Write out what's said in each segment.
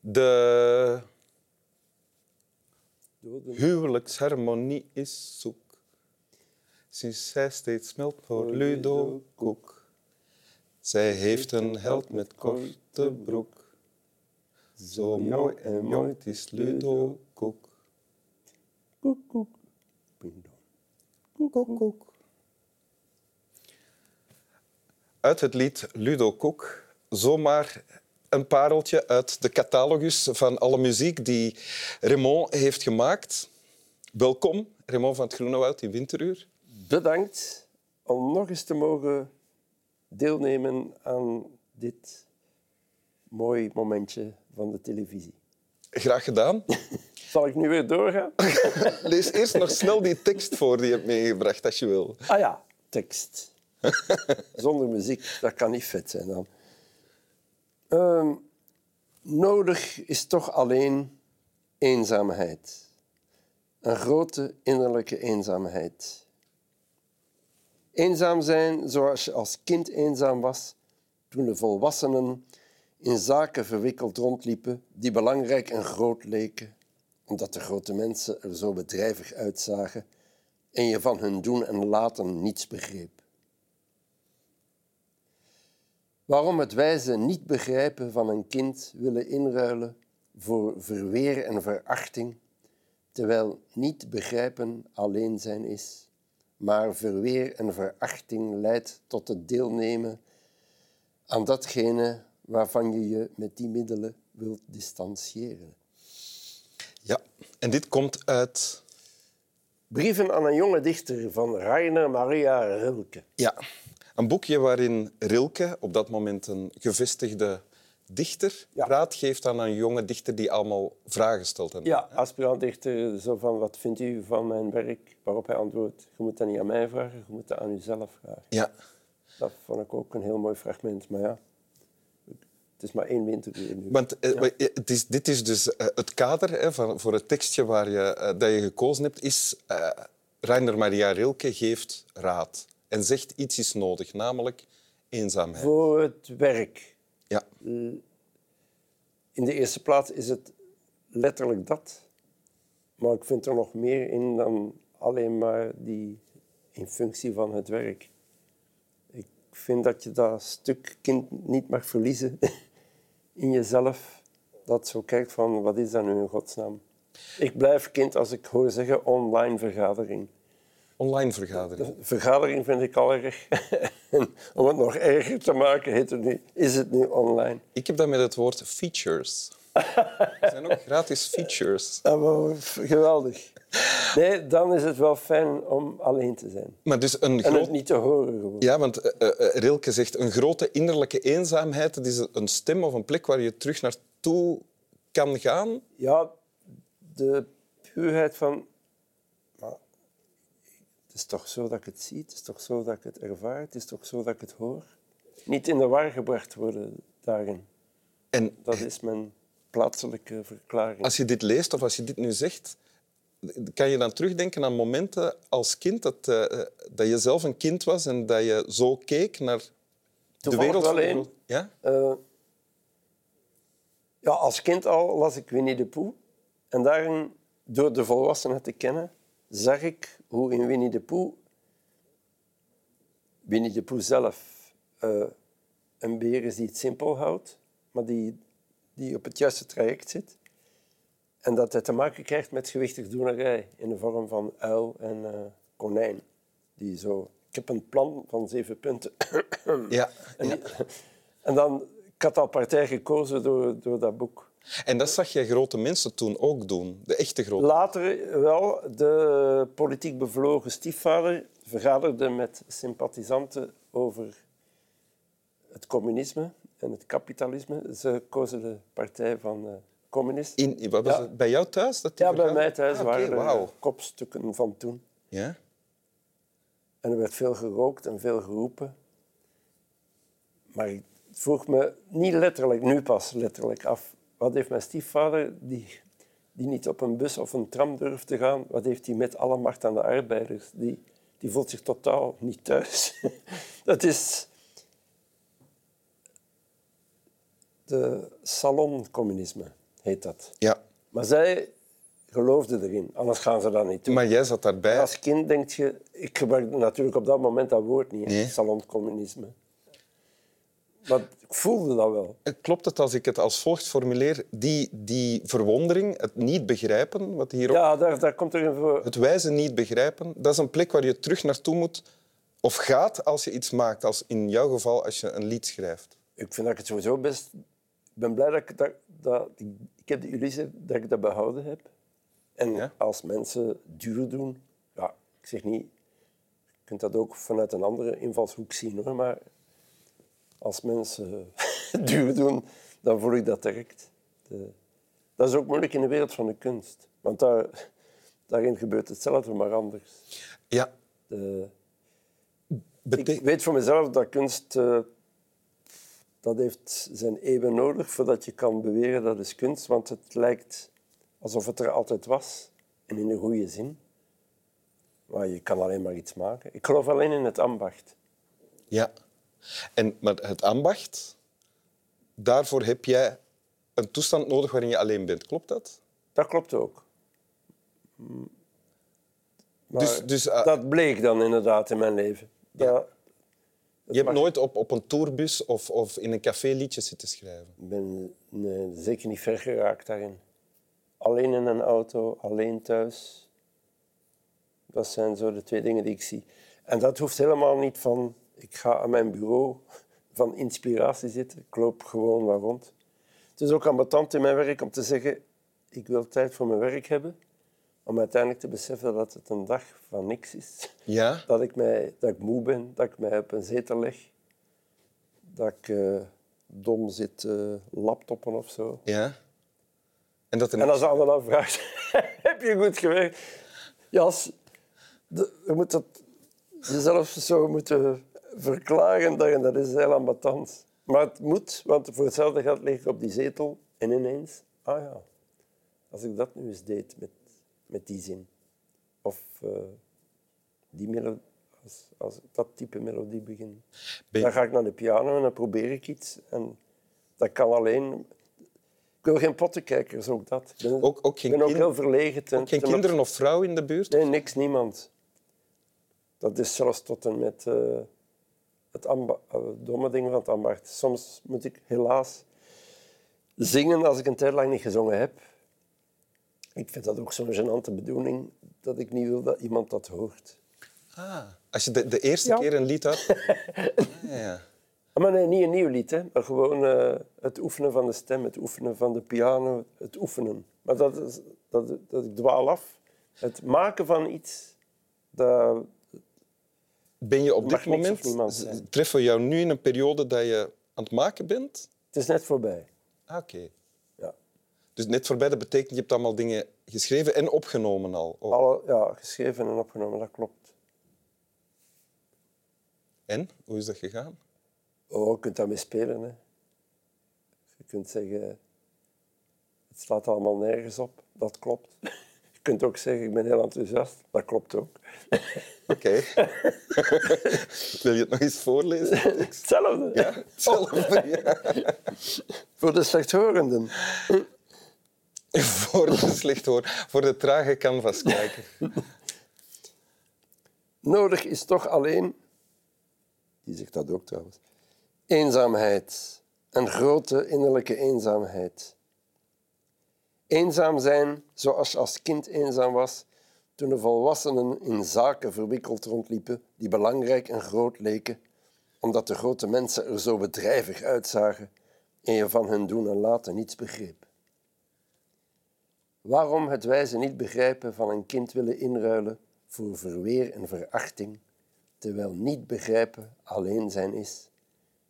De huwelijksharmonie is zoek. Sinds zij steeds smelt voor Ludo Koek. Zij heeft een held met korte broek. Zo mooi en mooi, het is Ludo Koek. Koek. Koek, koek. Uit het lied Ludo Koek zomaar een pareltje uit de catalogus van alle muziek die Raymond heeft gemaakt. Welkom, Raymond van het Groenewoud in Winteruur. Bedankt om nog eens te mogen deelnemen aan dit mooi momentje van de televisie. Graag gedaan. Zal ik nu weer doorgaan? Lees eerst nog snel die tekst voor die je hebt meegebracht, als je wil. Ah ja, tekst. Zonder muziek, dat kan niet vet zijn dan. Nodig is toch alleen eenzaamheid. Een grote innerlijke eenzaamheid. Eenzaam zijn zoals je als kind eenzaam was toen de volwassenen in zaken verwikkeld rondliepen die belangrijk en groot leken, omdat de grote mensen er zo bedrijvig uitzagen en je van hun doen en laten niets begreep. Waarom het wijze niet begrijpen van een kind willen inruilen voor verweer en verachting, terwijl niet begrijpen alleen zijn is, maar verweer en verachting leidt tot het deelnemen aan datgene waarvan je je met die middelen wilt distancieren. Ja, en dit komt uit... Brieven aan een jonge dichter van Rainer Maria Rilke. Ja, een boekje waarin Rilke, op dat moment een gevestigde dichter, Ja. raad geeft aan een jonge dichter die allemaal vragen stelt. Ja, aspirant-dichter, zo van wat vindt u van mijn werk? Waarop hij antwoordt, je moet dat niet aan mij vragen, je moet dat aan uzelf vragen. ja. Dat vond ik ook een heel mooi fragment, maar ja, het is maar één winteruur nu. Want eh, het is, dit is dus eh, het kader hè, van, voor het tekstje waar je, eh, dat je gekozen hebt, is eh Rainer Maria Rilke geeft raad en zegt iets is nodig, namelijk eenzaamheid. Voor het werk. Ja. In de eerste plaats is het letterlijk dat. Maar ik vind er nog meer in dan alleen maar die in functie van het werk. Ik vind dat je dat stuk kind niet mag verliezen in jezelf. Dat zo kijkt van, wat is dat nu in godsnaam? Ik blijf kind als ik hoor zeggen online vergadering. Online vergadering. De vergadering vind ik al erg. En om het nog erger te maken, heet het nu, is het nu online. Ik heb dat met het woord features. Er zijn ook gratis features. Ah, maar geweldig. Nee, dan is het wel fijn om alleen te zijn. Maar dus een En groot... het niet te horen gewoon. Ja, want eh, Rilke zegt een grote innerlijke eenzaamheid. Het is een stem of een plek waar je terug naartoe kan gaan. Ja, de puurheid van... Is toch zo dat ik het zie, het is toch zo dat ik het ervaar, het is toch zo dat ik het hoor. Niet in de war gebracht worden daarin. En Dat is mijn plaatselijke verklaring. als je dit leest of als je dit nu zegt, kan je dan terugdenken aan momenten als kind dat, eh, dat je zelf een kind was en dat je zo keek naar de Toevallig wereld? de gro- Ja? Eh, ja, als kind al las ik Winnie de Pooh. En daarin, door de volwassenen te kennen, zag ik hoe in Winnie de Pooh, Winnie de Pooh zelf, eh, een beer is die het simpel houdt, maar die, die op het juiste traject zit. En dat hij te maken krijgt met gewichtig doenerij in de vorm van uil en eh, konijn. Die zo, ik heb een plan van zeven punten. Ja. En, ja. die- en dan, ik had al partij gekozen door, door dat boek. En dat zag je grote mensen toen ook doen, de echte grote. Later wel, de politiek bevlogen stiefvader vergaderde met sympathisanten over het communisme en het kapitalisme. Ze kozen de partij van de communisten. In, wat was Ja. het, bij jou thuis? Dat die Ja, bij mij thuis Ah, oké, waren er wauw. kopstukken van toen. Ja? En er werd veel gerookt en veel geroepen. Maar ik vroeg me niet letterlijk, nu pas letterlijk af, wat heeft mijn stiefvader, die, die niet op een bus of een tram durft te gaan, wat heeft hij met alle macht aan de arbeiders? Die, die voelt zich totaal niet thuis. Dat is de saloncommunisme. heet dat. Ja, Maar zij geloofden erin, anders gaan ze dat niet doen. maar jij zat daarbij. Als kind denk je... Ik gebruik natuurlijk op dat moment dat woord niet, Nee. saloncommunisme. Maar ik voelde dat wel. Klopt het als ik het als volgt formuleer? Die, die verwondering, het niet begrijpen, wat hierop Ja, daar, daar komt er een voor. Het wijze niet begrijpen, dat is een plek waar je terug naartoe moet of gaat als je iets maakt. Als in jouw geval als je een lied schrijft. Ik vind dat ik het sowieso best... Ik ben blij dat ik dat... dat ik, ik heb de illusie dat ik dat behouden heb. En Ja? als mensen duur doen... Ja, ik zeg niet... Je kunt dat ook vanuit een andere invalshoek zien, hoor. Maar als mensen duur doen, dan voel ik dat direct. De- dat is ook moeilijk in de wereld van de kunst. Want daar, daarin gebeurt hetzelfde, maar anders. Ja, De, ik weet voor mezelf dat kunst... eh, dat heeft zijn eeuwen nodig voordat je kan beweren dat is kunst. Want het lijkt alsof het er altijd was. En in de goede zin. Maar je kan alleen maar iets maken. Ik geloof alleen in het ambacht. ja. En, maar het ambacht, daarvoor heb jij een toestand nodig waarin je alleen bent. Klopt dat? Dat klopt ook. Mm. Maar Dus- dus, eh, dat bleek dan inderdaad in mijn leven. Dat, Je hebt mag- nooit op, op een tourbus of, of in een café liedjes zitten schrijven. Ik ben nee, zeker niet ver geraakt daarin. Alleen in een auto, alleen thuis. Dat zijn zo de twee dingen die ik zie. En dat hoeft helemaal niet van... Ik ga aan mijn bureau van inspiratie zitten. Ik loop gewoon waar rond. Het is ook ambetant in mijn werk om te zeggen... Ik wil tijd voor mijn werk hebben. Om uiteindelijk te beseffen dat het een dag van niks is. Ja? Dat ik, mij, dat ik moe ben, dat ik mij op een zetel leg. Dat ik eh, dom zit eh laptoppen of zo. Ja? En dat En als de ander dan vraagt, heb je goed gewerkt? Jas, je moet dat jezelf zo moeten verklaren, dat, dat is heel ambetant. Maar het moet, want voor hetzelfde geld lig ik op die zetel en ineens, ah ja, als ik dat nu eens deed met, met die zin. Of eh, die melodie, als, als dat type melodie begin. Ben- Dan ga ik naar de piano en dan probeer ik iets. En dat kan alleen... Ik wil geen pottenkijkers, ook dat. Ik ben Ook- ook geen ben ook heel verlegen. ten- Ook geen ten- kinderen of vrouwen in de buurt? Nee, niks, niemand. Dat is zelfs tot en met eh, het eh, domme ding van het ambacht. Soms moet ik helaas zingen als ik een tijd lang niet gezongen heb. Ik vind dat ook zo'n gênante bedoeling, dat ik niet wil dat iemand dat hoort. Ah, als je de, de eerste Ja. keer een lied had... Ah, ja. Maar nee, niet een nieuw lied, hè, maar gewoon eh, het oefenen van de stem, het oefenen van de piano, het oefenen. Maar dat, is, dat, dat ik dwaal af. Het maken van iets, dat, Ben je op dit moment... niemand. Treffen we jou nu in een periode dat je aan het maken bent? het is net voorbij. Ah, Oké. Ja. Dus net voorbij, dat betekent je hebt allemaal dingen geschreven en opgenomen al. Oh. Alle, ja, geschreven en opgenomen, dat klopt. En? Hoe is dat gegaan? Oh, je kunt daarmee spelen. Hè. Je kunt zeggen, het slaat allemaal nergens op. Dat klopt. Je kunt ook zeggen, ik ben heel enthousiast. Dat klopt ook. Oké. Wil je het nog eens voorlezen? Hetzelfde. Ja, hetzelfde. Ja. Voor de slechthorenden. Voor de slecht hoor. Voor de trage canvaskijker. Nodig is toch alleen, die zegt dat ook trouwens, eenzaamheid. Een grote innerlijke eenzaamheid. Eenzaam zijn zoals je als kind eenzaam was toen de volwassenen in zaken verwikkeld rondliepen die belangrijk en groot leken, omdat de grote mensen er zo bedrijvig uitzagen en je van hun doen en laten niets begreep. Waarom het wijze niet begrijpen van een kind willen inruilen voor verweer en verachting, terwijl niet begrijpen alleen zijn is,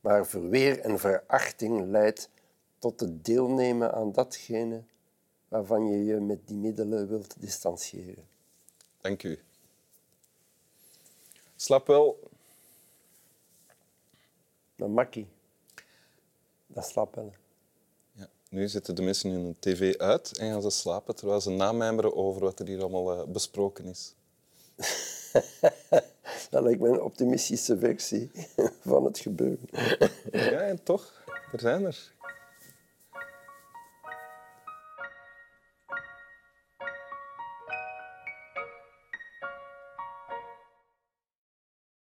maar verweer en verachting leidt tot het deelnemen aan datgene waarvan je je met die middelen wilt distancieren. Dank u. Slap wel. Maar makkie, dat slaapt wel. Ja, nu zetten de mensen hun tv uit en gaan ze slapen terwijl ze namijmeren over wat er hier allemaal eh, besproken is. Dat lijkt me een optimistische versie van het gebeuren. Ja, en toch, er zijn er.